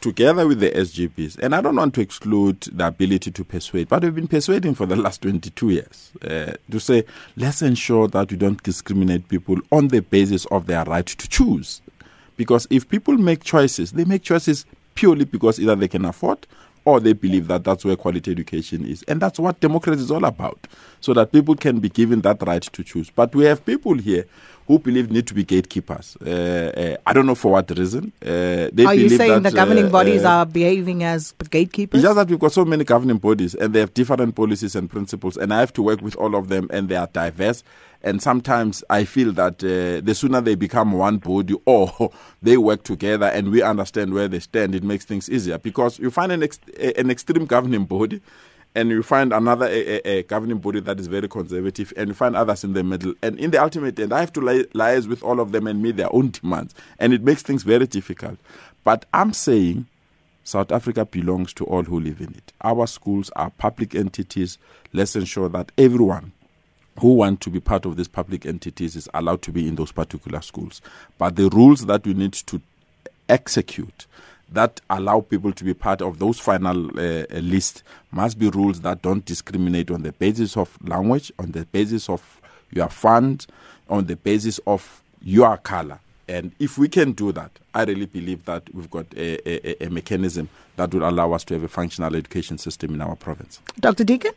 together with the SGBs, and I don't want to exclude the ability to persuade, but we've been persuading for the last 22 years uh, to say, let's ensure that we don't discriminate people on the basis of their right to choose. Because if people make choices, they make choices purely because either they can afford or they believe that that's where quality education is. And that's what democracy is all about, so that people can be given that right to choose. But we have people here who believe need to be gatekeepers. Uh, uh, I don't know for what reason. Uh, are you saying that, the governing uh, bodies uh, are behaving as gatekeepers? It's just that we've got so many governing bodies and they have different policies and principles, and I have to work with all of them, and they are diverse. And sometimes I feel that uh, the sooner they become one body or they work together and we understand where they stand, it makes things easier. Because you find an, ex- an extreme governing body and you find another a, a, a, governing body that is very conservative, and you find others in the middle. And in the ultimate end, I have to li- liaise with all of them and meet their own demands, and it makes things very difficult. But I'm saying South Africa belongs to all who live in it. Our schools are public entities. Let's ensure that everyone who want to be part of these public entities is allowed to be in those particular schools. But the rules that we need to execute that allow people to be part of those final uh, uh, list must be rules that don't discriminate on the basis of language, on the basis of your fund, on the basis of your color. And if we can do that, I really believe that we've got a, a, a mechanism that will allow us to have a functional education system in our province. Dr. Deacon?